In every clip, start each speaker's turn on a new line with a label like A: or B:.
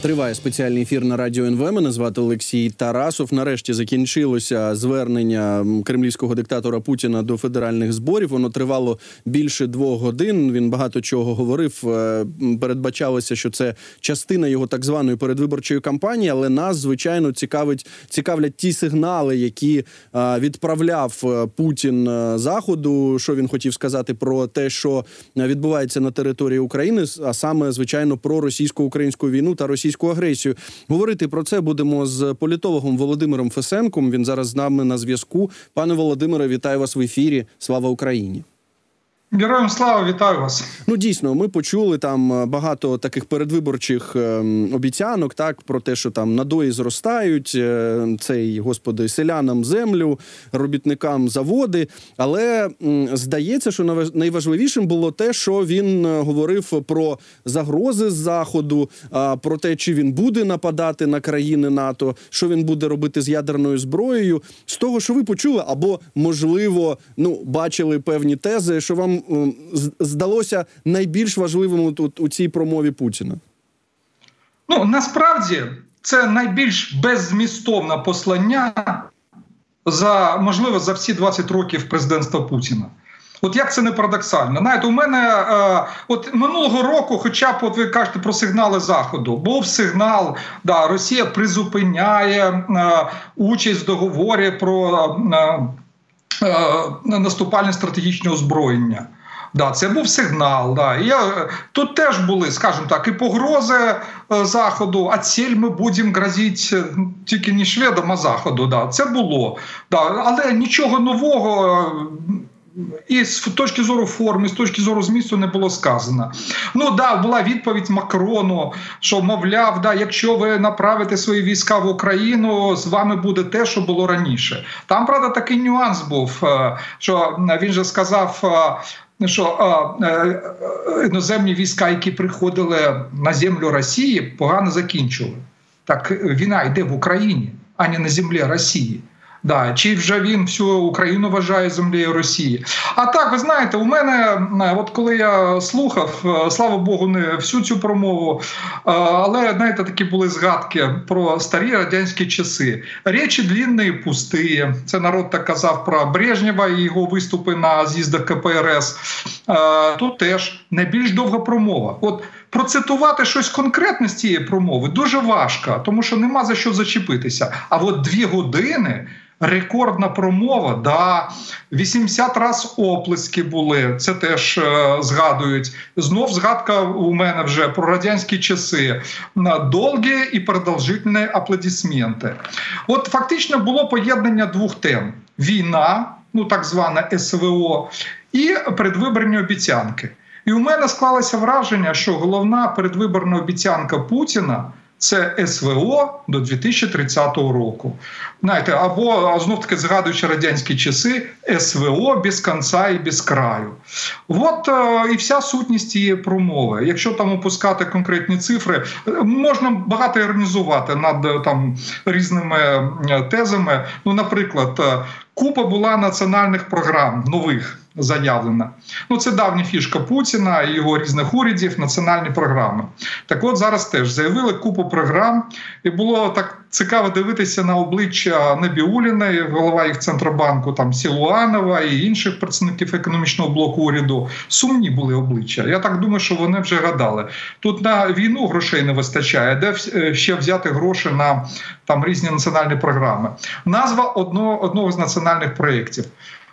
A: Триває спеціальний ефір на радіо НВ. Мене звати Олексій Тарасов. Нарешті закінчилося звернення кремлівського диктатора Путіна до федеральних зборів. Воно тривало більше двох годин. Він багато чого говорив. Е, передбачалося, що це частина його так званої передвиборчої кампанії. Але нас звичайно цікавить цікавлять ті сигнали, які е, відправляв е, Путін заходу. Що він хотів сказати про те, що відбувається на території України, а саме звичайно про російсько-українську війну та російську російську агресію. Говорити про це будемо з політологом Володимиром Фесенком. Він зараз з нами на зв'язку. Пане Володимире, вітаю вас в ефірі. Слава Україні.
B: Героям слава вітаю вас.
A: Ну дійсно, ми почули там е, багато таких передвиборчих ем, обіцянок, так про те, що там надої зростають е, цей господи селянам землю, робітникам заводи. Але здається, що найважливішим було те, що він е, говорив про загрози з заходу, про те, чи він буде нападати на країни НАТО, що він буде робити з ядерною зброєю. З того, що ви почули, або можливо, ну бачили певні тези, що вам здалося найбільш важливим тут у цій промові Путіна?
B: Ну насправді це найбільш беззмістовне послання за можливо за всі 20 років президентства Путіна. От як це не парадоксально? Знаєте, у мене е, от минулого року, хоча б от ви кажете про сигнали заходу, був сигнал, да, Росія призупиняє е, участь в договорі про е, наступальне стратегічне озброєння. Да, Це був сигнал. Да. І я, Тут теж були, скажімо так, і погрози е, Заходу, а ціль ми будемо грозити е, тільки не шведам, а Заходу. Да. Це було. Да. Але нічого нового. Е, і з точки зору форми, з точки зору змісту не було сказано. Ну да, була відповідь Макрону, що мовляв, да, якщо ви направите свої війська в Україну, з вами буде те, що було раніше. Там правда такий нюанс був, що він же сказав. Ну що е, е, іноземні війська, які приходили на землю Росії, погано закінчили. Так війна йде в Україні, а не на землі Росії. Да, Чи вже він всю Україну вважає землею Росії? А так, ви знаєте, у мене, от коли я слухав, е, слава Богу, не всю цю промову, е, але знаєте, такі були згадки про старі радянські часи. Речі длінні і. Це народ так казав про Брежнєва і його виступи на з'їздах КПРС. Е, тут теж найбільш довга промова. От процитувати щось конкретне з цієї промови дуже важко, тому що нема за що зачепитися. А от дві години. Рекордна промова, да 80 раз оплески були. Це теж е, згадують. Знов згадка у мене вже про радянські часи. на Довгі і продовжительні аплодисменти. От фактично було поєднання двох тем: війна, ну так звана СВО, і предвиборні обіцянки. І у мене склалося враження, що головна передвиборна обіцянка Путіна. Це СВО до 2030 року. Знаєте, або знов таки згадуючи радянські часи, СВО без кінця і без краю. От е, і вся сутність цієї промови. Якщо там опускати конкретні цифри, можна багато іронізувати над е, там різними е, тезами. Ну, наприклад, е, купа була національних програм нових заявлена. Ну це давня фішка Путіна і його різних урядів, національні програми. Так, от зараз теж заявили купу програм, і було так цікаво дивитися на обличчя Небіуліна, голова їх центробанку, там Сілуанова і інших представників економічного блоку уряду. Сумні були обличчя. Я так думаю, що вони вже гадали. Тут на війну грошей не вистачає, де е, ще взяти гроші на там різні національні програми. Назва одного, одного з національних проєктів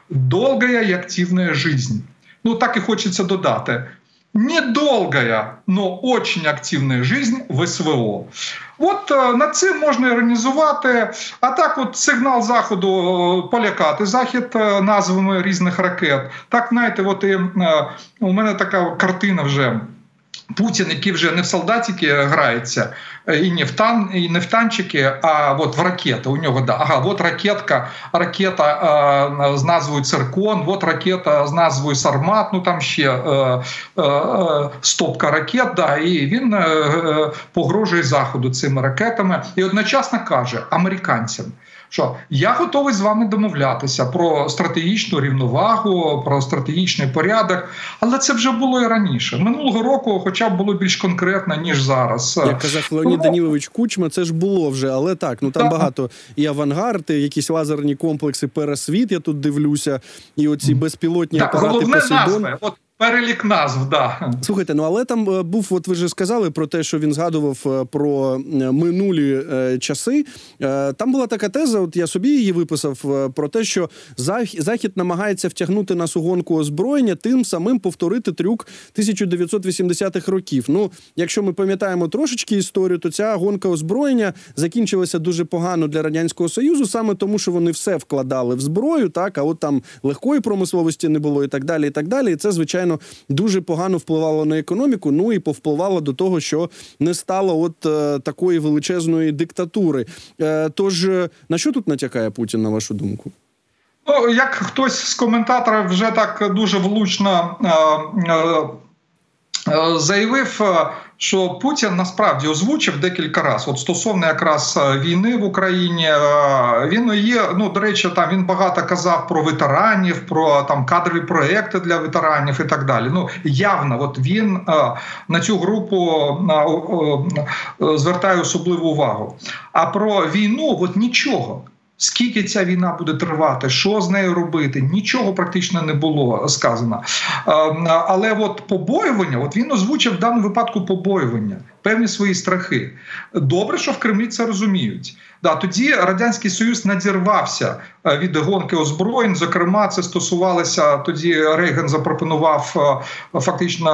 B: долгая и активная жизнь. Ну, так и хочется додати. Недолгая, но очень активна жизнь в СВО. От е, над цим можна іронізувати. А так, от сигнал заходу е, полякати захід назвами різних ракет. Так, знаєте, от і у мене така картина вже. Путін, який вже не в солдатики грається, і не в тан, і не в танчики, а от в ракети. У нього да, ага, от ракетка, ракета е, з назвою Циркон, от ракета з назвою Сармат, ну там ще е, е, стопка ракет. Да, І він е, погрожує заходу цими ракетами і одночасно каже американцям що я готовий з вами домовлятися про стратегічну рівновагу, про стратегічний порядок, але це вже було і раніше. Минулого року, хоча хоча б було більш конкретно ніж зараз.
A: Як казав Леонід Данілович Кучма, це ж було вже, але так, ну там
B: Так.
A: багато і авангард, і якісь лазерні комплекси, пересвіт. Я тут дивлюся, і оці безпілотні
B: Так,
A: апарати
B: головне
A: Посейдон.
B: назви. От перелік назв, да.
A: Слухайте, ну але там е, був, от ви ж сказали про те, що він згадував е, про е, минулі е, часи. Е, там була така теза, от я собі її виписав, про те, що Зах- Захід намагається втягнути нас у гонку озброєння, тим самим повторити трюк 1980-х років. Ну, якщо ми пам'ятаємо трошечки історію, то ця гонка озброєння закінчилася дуже погано для радянського союзу, саме тому, що вони все вкладали в зброю, так а от там легкої промисловості не було, і так далі. І так далі. І це звичайно дуже погано впливало на економіку. Ну і повпливало до того, що не стало от е, такої величезної диктатури. Е, тож е, на що тут натякає Путін, на вашу думку?
B: Ну, як хтось з коментаторів вже так дуже влучно е, е, е, заявив, е, що Путін насправді озвучив декілька разів. От стосовно якраз е, війни в Україні, е, він є. Ну до речі, там він багато казав про ветеранів, про там кадрові проекти для ветеранів і так далі. Ну явно, от він е, на цю групу е, е, е, звертає особливу увагу. А про війну, от нічого. Скільки ця війна буде тривати, що з нею робити? Нічого практично не було сказано. Е, Але от побоювання, от він озвучив в даному випадку побоювання, певні свої страхи. Добре, що в Кремлі це розуміють. Да, тоді радянський союз надірвався е, від гонки озброєнь. Зокрема, це стосувалося тоді. Рейган запропонував е, фактично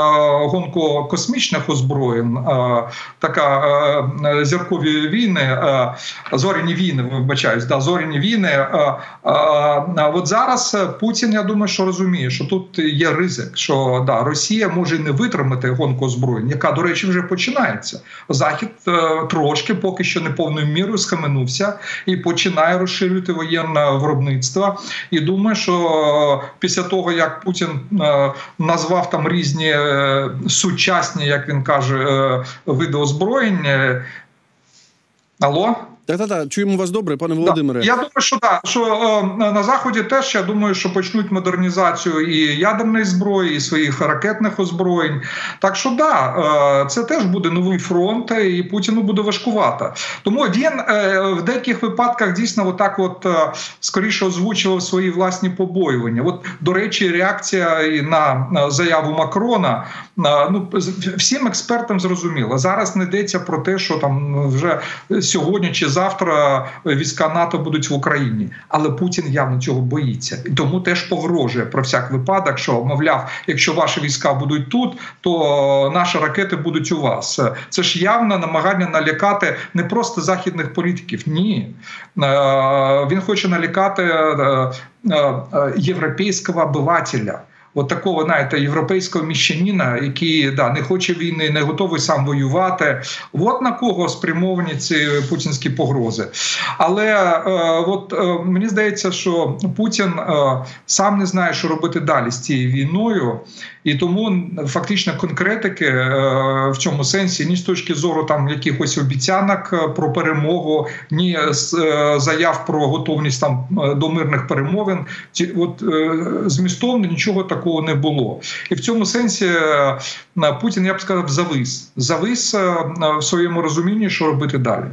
B: гонку космічних озброєнь, е, така зіркові війни, зоряні війни. Вибачаюсь, да, зоряні війни. От зараз Путін, я думаю, що розуміє, що тут є ризик, що да, Росія може не витримати гонку озброєнь, яка, до речі, вже починається. Захід трошки поки що не повною мірою схаменувся і починає розширювати воєнне виробництво. І думаю, що після того як Путін е, назвав там різні е, сучасні, як він каже, е, види озброєнь. е, Алло?
A: Та та та чуємо вас добре, пане Володимире.
B: Да. Я думаю, що так, що е, на заході теж я думаю, що почнуть модернізацію і ядерної зброї, і своїх ракетних озброєнь. Так що да, е, це теж буде новий фронт, і Путіну буде важкувато. Тому він е, в деяких випадках дійсно отак, от е, скоріше озвучував свої власні побоювання. От до речі, реакція і на заяву Макрона. е, Ну всім експертам зрозуміло. Зараз не йдеться про те, що там вже сьогодні чи завтра війська НАТО будуть в Україні, але Путін явно цього боїться і тому теж погрожує про всяк випадок, що мовляв, якщо ваші війська будуть тут, то наші ракети будуть у вас. Це ж явно намагання налякати не просто західних політиків. Ні, Е, він хоче налякати е, е, е, європейського обивателя. От такого, знаєте, європейського міщанина, який да, не хоче війни, не готовий сам воювати. От на кого спрямовані ці путінські погрози. Але е, от е, мені здається, що Путін е, сам не знає, що робити далі з цією війною, і тому фактично конкретики е, в цьому сенсі ні з точки зору там якихось обіцянок е, про перемогу, ні е, заяв про готовність там до мирних перемовин. Ці от змістовно нічого такого не було. І в цьому сенсі е, Путін, я б сказав, завис. Завис е, в своєму розумінні, що робити далі.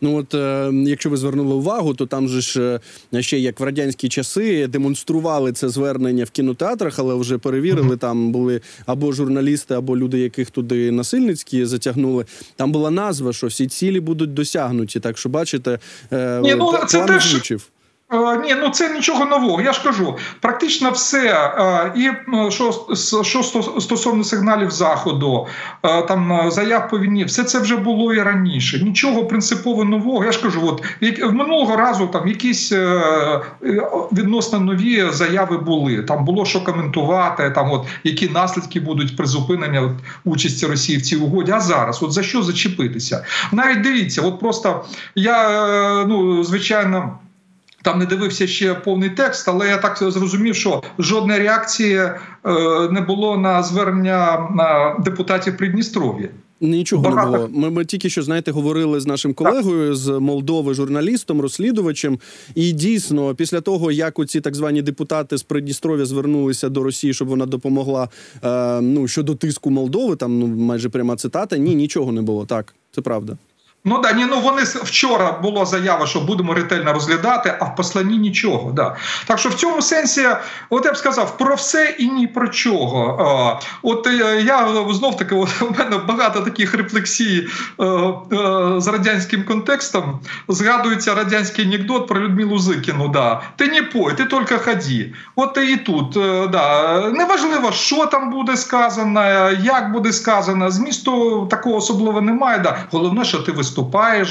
A: Ну от е, якщо ви звернули увагу, то там же ж е, ще як в радянські часи демонстрували це звернення в кінотеатрах, але вже перевірили. Там були або журналісти, або люди, яких туди насильницькі затягнули. Там була назва, що всі цілі будуть досягнуті. Так що бачите, е,
B: Ні, ну, це теж-. Е, Ні, ну це нічого нового. Я ж кажу, практично все. Е, І е, що, що стосовно сигналів заходу, е, там е, заяв по війні, все це вже було і раніше. Нічого принципово нового. Я ж кажу, от в минулого разу там якісь е, е, відносно нові заяви були. Там було що коментувати, там от які наслідки будуть призупинення участі Росії в цій угоді. А зараз, от за що зачепитися? Навіть дивіться, от просто я е, ну звичайно. Там не дивився ще повний текст, але я так зрозумів, що жодної реакції е, не було на звернення на депутатів Придністров'я.
A: Нічого
B: Багато.
A: не було. Ми, ми тільки що знаєте, говорили з нашим колегою з Молдови, журналістом, розслідувачем. І дійсно, після того, як оці так звані депутати з Придністров'я звернулися до Росії, щоб вона допомогла е, ну щодо тиску Молдови, там ну майже пряма цитата. Ні, нічого не було. Так, це правда.
B: Ну да, ні, ну вони вчора була заява, що будемо ретельно розглядати, а в посланні нічого. Да. Так що в цьому сенсі, от я б сказав, про все і ні про чого. От е, я знов таки, у мене багато таких рефлексій е, е, з радянським контекстом. Згадується радянський анекдот про Людмилу Зикіну. Да. Ти не пой, ти тільки ході. От і тут. Да. Неважливо, що там буде сказано, як буде сказано. Змісту такого особливо немає. Да. Головне, що ти виступаєш.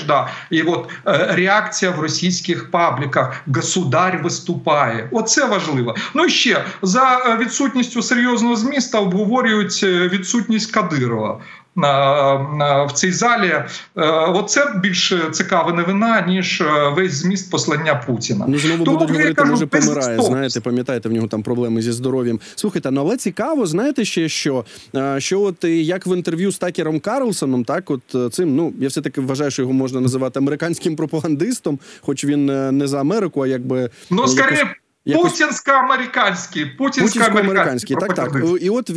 B: Да. І от е, реакція в російських пабліках. Государь виступає. Оце важливо. Ну і ще за е, відсутністю серйозного змісту обговорюють е, відсутність Кадирова. В цій залі е, оце більш цікава новина, ніж е, весь зміст послання Путіна.
A: Ну знову
B: Тому
A: будуть говорити,
B: кажу,
A: може помирає. Знаєте, пам'ятаєте, в нього там проблеми зі здоров'ям. Слухайте, ну але цікаво, знаєте ще що? Е, Що от як в інтерв'ю з Такером Карлсоном, так от цим, ну я все таки вважаю, що його можна називати американським пропагандистом, хоч він не за Америку, а якби
B: Ну, скорее,
A: якось-
B: путінсько-американський.
A: Путінсько-американський, так, так. І от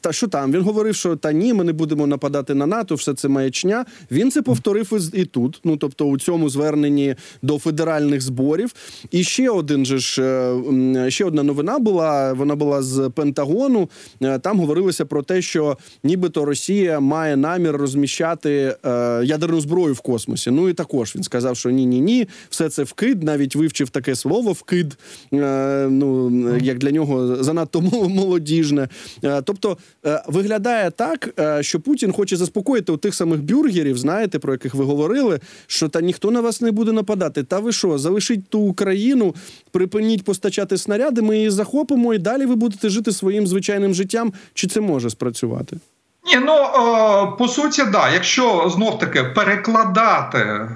A: та що там? Він говорив, що та ні, ми не будемо нападати на НАТО, все це маячня. Він це повторив і, і тут. Ну тобто, у цьому зверненні до федеральних зборів. І ще один же ж е, ще одна новина була. Вона була з Пентагону. Е, Там говорилося про те, що нібито Росія має намір розміщати е, ядерну зброю в космосі. Ну і також він сказав, що ні, ні, ні, все це вкид. Навіть вивчив таке слово вкид. Е, ну як для нього занадто молодіжне. Е, Тобто е, виглядає так, що Путін хоче заспокоїти у тих самих бюргерів, знаєте, про яких ви говорили, що та ніхто на вас не буде нападати. Та ви що, залишіть ту Україну, припиніть постачати снаряди, ми її захопимо, і далі ви будете жити своїм звичайним життям. Чи це може спрацювати?
B: Ні, ну е, по суті, да. Якщо знов таки перекладати е,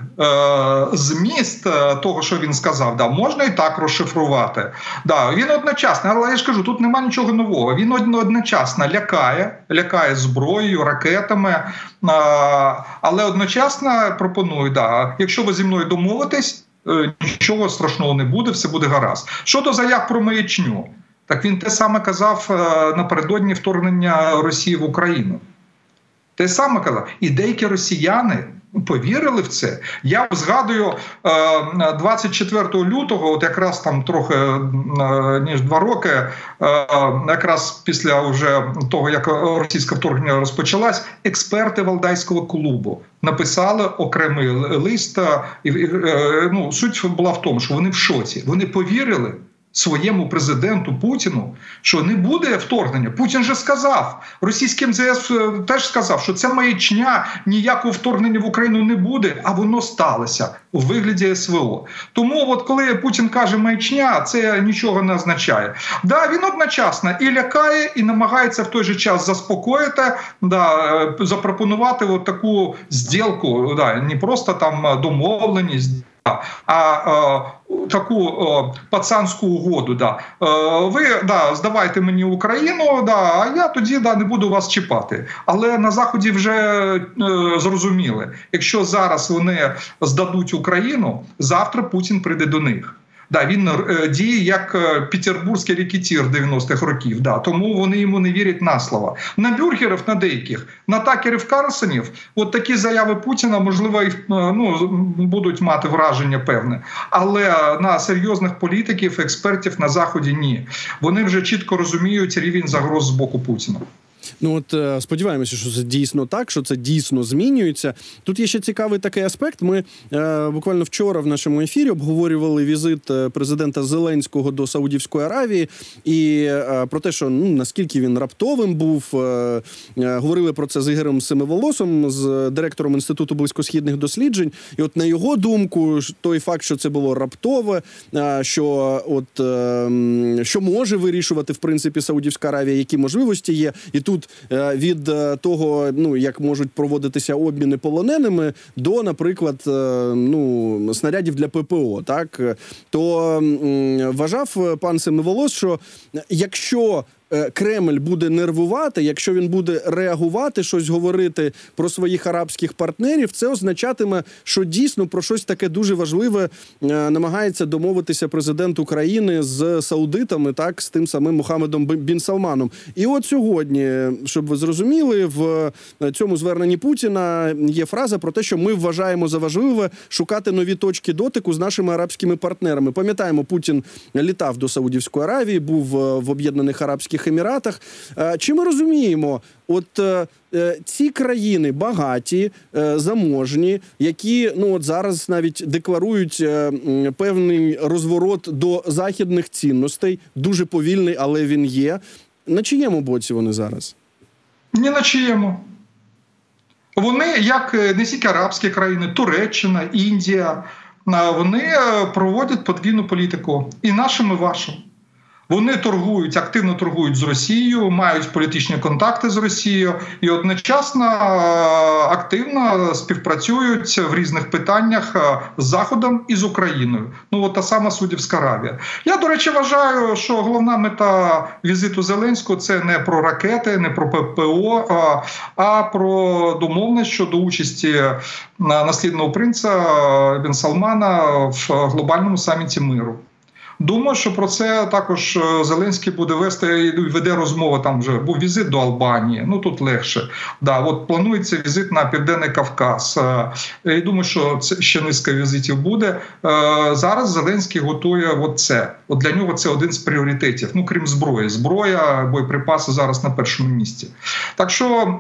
B: зміст е, того, що він сказав, да, можна і так розшифрувати. Да, він одночасно, але я ж кажу, тут нема нічого нового. Він одночасно лякає, лякає зброєю, ракетами, е, але одночасно пропонує, да, якщо ви зі мною домовитесь, е, нічого страшного не буде, все буде гаразд. Щодо заяв про маячню. Так він те саме казав е, напередодні вторгнення Росії в Україну. Те саме казав. І деякі росіяни повірили в це. Я згадую е, 24 лютого, от якраз там трохи е, ніж два роки, е, якраз після вже того, як російське вторгнення розпочалось, експерти Валдайського клубу написали окремий лист. е, е, ну, суть була в тому, що вони в шоці. Вони повірили своєму президенту Путіну, що не буде вторгнення. Путін же сказав, російський МЗС е, теж сказав, що це маячня, ніякого вторгнення в Україну не буде, а воно сталося у вигляді СВО. Тому, от коли Путін каже маячня, це нічого не означає. Да, він одночасно і лякає, і намагається в той же час заспокоїти, да, е, запропонувати от таку зділку, да, не просто там домовленість. А таку о, пацанську угоду. Да. Е, ви да, здавайте мені Україну, да, а я тоді да, не буду вас чіпати. Але на Заході вже е, зрозуміли, якщо зараз вони здадуть Україну, завтра Путін прийде до них. Да, він е, діє як е, петербурзький рекетір 90-х років. Да, тому вони йому не вірять на слово. На бюргерів, на деяких, на такерів Карлсонів, от такі заяви Путіна, можливо, і, е, ну, будуть мати враження певне. Але на серйозних політиків, експертів на Заході ні. Вони вже чітко розуміють рівень загроз з боку Путіна.
A: Ну от е, сподіваємося, що це дійсно так, що це дійсно змінюється. Тут є ще цікавий такий аспект. Ми е, буквально вчора в нашому ефірі обговорювали візит е, президента Зеленського до Саудівської Аравії і е, про те, що ну наскільки він раптовим був. Е, е, говорили про це з Ігорем Семиволосом, з директором інституту близькосхідних досліджень. І от на його думку, той факт, що це було раптове, що от е, що може вирішувати в принципі Саудівська Аравія, які можливості є, і тут е, від е, того, ну як можуть проводитися обміни полоненими, до, наприклад, е, ну снарядів для ППО, так? То вважав пан Семиволос, що якщо Кремль буде нервувати, якщо він буде реагувати, щось говорити про своїх арабських партнерів, це означатиме, що дійсно про щось таке дуже важливе е, намагається домовитися президент України з саудитами, так з тим самим Мохамедом Бін Салманом. І от сьогодні, щоб ви зрозуміли, в цьому зверненні Путіна є фраза про те, що ми вважаємо за важливе шукати нові точки дотику з нашими арабськими партнерами. Пам'ятаємо, Путін літав до Саудівської Аравії, був е, в Об'єднаних Арабських Еміратах. Е, Чи ми розуміємо, от е, е, ці країни багаті, заможні, які ну от зараз навіть декларують певний розворот до західних цінностей, дуже повільний, але він є. На чиєму боці вони зараз?
B: Ні на чиєму. Вони, як не тільки арабські країни, Туреччина, Індія, вони проводять подвійну політику і нашим, і вашим. Вони торгують, активно торгують з Росією, мають політичні контакти з Росією і одночасно е, активно співпрацюють в різних питаннях е, з Заходом і з Україною. Ну от та сама Судівська Аравія. Я до речі вважаю, що головна мета візиту Зеленського це не про ракети, не про ППО, а, а про домовленість щодо участі наслідного принца Бен Салмана в глобальному саміті миру. Думаю, що про це також е, Зеленський буде вести і веде розмову. Там вже був візит до Албанії. Ну тут легше. Да, от планується візит на південний Кавказ. Е, І думаю, що це ще низка візитів буде. Е, Зараз Зеленський готує от це. От для нього це один з пріоритетів. Ну крім зброї, зброя, боєприпаси зараз на першому місці. Так що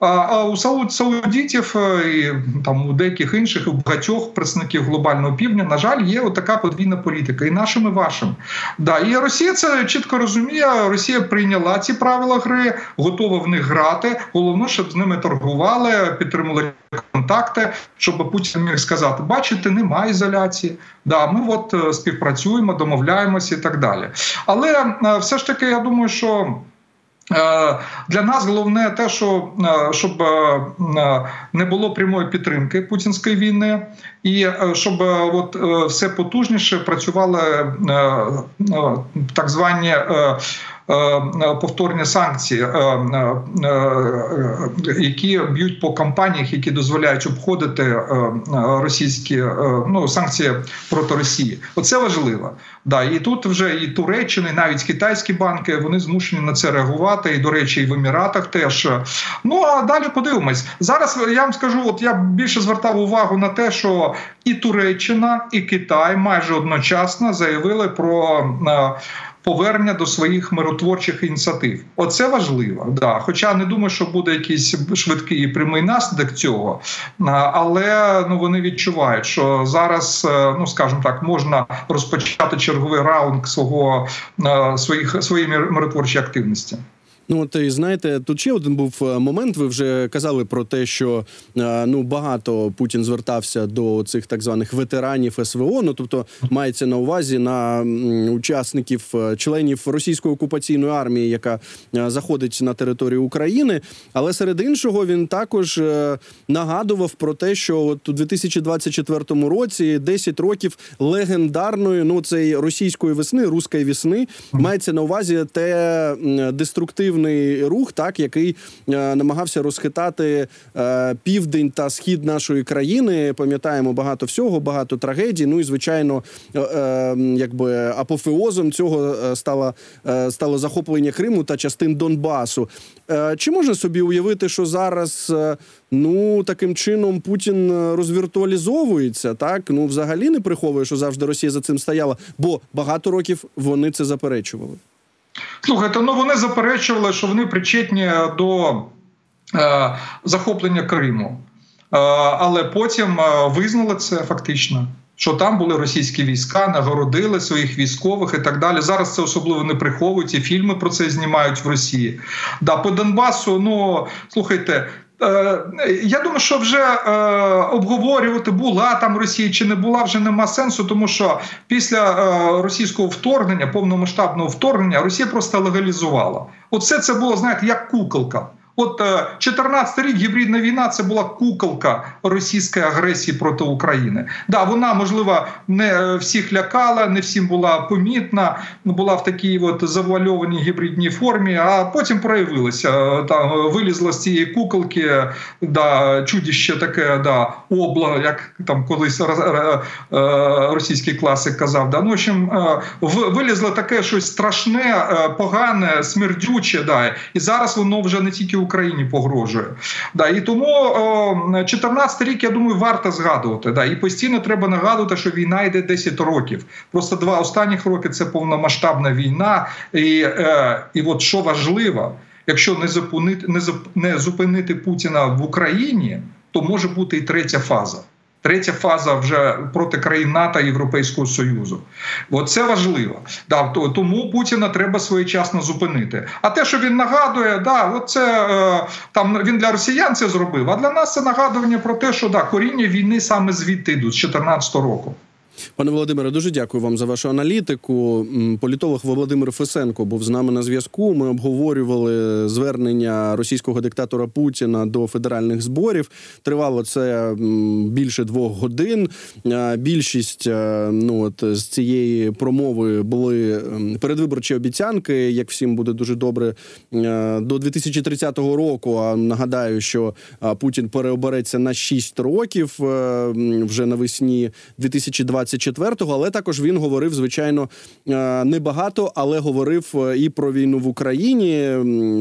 B: а, у Сауд, саудітів і там у деяких інших, у багатьох представників глобального півдня, на жаль, є така подвійна політика. І нашим, і вашим. Да, і Росія це чітко розуміє. Росія прийняла ці правила гри, готова в них грати. Головне, щоб з ними торгували, підтримували контакти, щоб Путін міг сказати: бачите, немає ізоляції. Да, ми от співпрацюємо, домовляємося і так далі. Але все ж таки, я думаю, що. Для нас головне те, що щоб не було прямої підтримки путінської війни, і щоб от все потужніше працювали так звані. Повторні санкції, які б'ють по кампаніях, які дозволяють обходити російські ну, санкції проти Росії. Оце важливо. Да, і тут вже і Туреччина, і навіть китайські банки вони змушені на це реагувати. І до речі, і в Еміратах теж. Ну а далі подивимось. Зараз я вам скажу, от я більше звертав увагу на те, що і Туреччина, і Китай майже одночасно заявили про повернення до своїх миротворчих ініціатив. Оце важливо. Да. Хоча не думаю, що буде якийсь швидкий і прямий наслідок цього, але ну вони відчувають, що зараз, ну скажімо так, можна розпочати черговий раунд свого своїх своєї миротворчої активності.
A: Ну, от і знаєте, тут ще один був момент. Ви вже казали про те, що ну багато Путін звертався до цих так званих ветеранів СВО. Ну тобто мається на увазі на учасників, членів російської окупаційної армії, яка заходить на територію України. Але серед іншого він також нагадував про те, що от у 2024 році 10 років легендарної ну цієї російської весни, руської весни, мається на увазі те деструктивне рух, так який е, намагався розхитати е, південь та схід нашої країни. Пам'ятаємо багато всього, багато трагедій. Ну і звичайно, е, якби апофеозом цього стало, стало захоплення Криму та частин Донбасу. Чи можна собі уявити, що зараз ну таким чином Путін розвіртуалізовується? Так ну взагалі не приховує, що завжди Росія за цим стояла, бо багато років вони це заперечували.
B: Слухайте, ну вони заперечували, що вони причетні до е, захоплення Криму, е, але потім е, визнали це фактично. Що там були російські війська, нагородили своїх військових і так далі. Зараз це особливо не приховують, і фільми про це знімають в Росії. Да, по Донбасу, ну слухайте, я думаю, що вже е, обговорювати була там Росія чи не була, вже нема сенсу, тому що після е, російського вторгнення, повномасштабного вторгнення, Росія просто легалізувала. Оце це було, знаєте, як куколка. От е, 14 рік гібридна війна це була куколка російської агресії проти України. Да, вона можливо не е, всіх лякала, не всім була помітна, була в такій от завуальованій гібридній формі, а потім проявилася. Е, Там е, вилізла з цієї куколки, да, чудіще таке, да, обла, як там колись е, е, російський класик казав. Да. Ну, в общем, е, вилізло таке щось страшне, е, погане, смердюче. Да, і зараз воно вже не тільки Україні погрожує. Да, і тому о, 14 рік, я думаю, варто згадувати. Да, і постійно треба нагадувати, що війна йде 10 років. Просто два останніх роки це повномасштабна війна. І, е, і от що важливо, якщо не зупинити, не зупинити Путіна в Україні, то може бути і третя фаза. Третя фаза вже проти країн НАТО і Європейського Союзу. Оце важливо. Да, тому Путіна треба своєчасно зупинити. А те, що він нагадує, да, оце, е, там він для росіян це зробив. А для нас це нагадування про те, що да, коріння війни саме звідти йдуть з 2014 року.
A: Пане Володимире, дуже дякую вам за вашу аналітику. Політолог Володимир Фесенко був з нами на зв'язку. Ми обговорювали звернення російського диктатора Путіна до федеральних зборів. Тривало це більше двох годин. Е, Більшість е, ну от з цієї промови були передвиборчі обіцянки. Як всім буде дуже добре е, до 2030 року. А нагадаю, що Путін переобереться на 6 років вже навесні 2024-го, але також він говорив, звичайно, е, небагато, але говорив е, і про війну в Україні.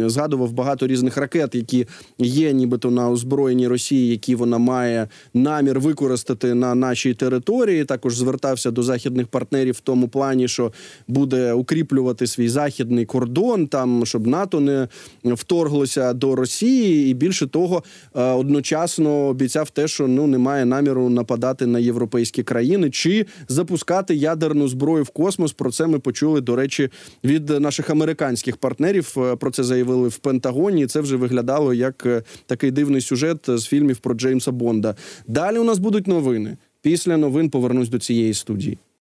A: Згадував багато різних ракет, які є, нібито на озброєнні Росії, які вона має намір використати на нашій території. Також звертався до західних партнерів в тому плані, що буде укріплювати свій західний кордон, там щоб НАТО не вторглося до Росії, і більше того, е, одночасно обіцяв те, що ну немає наміру нападати на європейські країни чи запускати ядерну зброю в космос. Про це ми почули до речі від наших американських партнерів. Е, Про це заявили в Пентагоні. Це вже виглядало як е, такий дивний сюжет з фільмів про Джеймса Бонда. Далі у нас будуть новини. Після новин повернусь до цієї студії.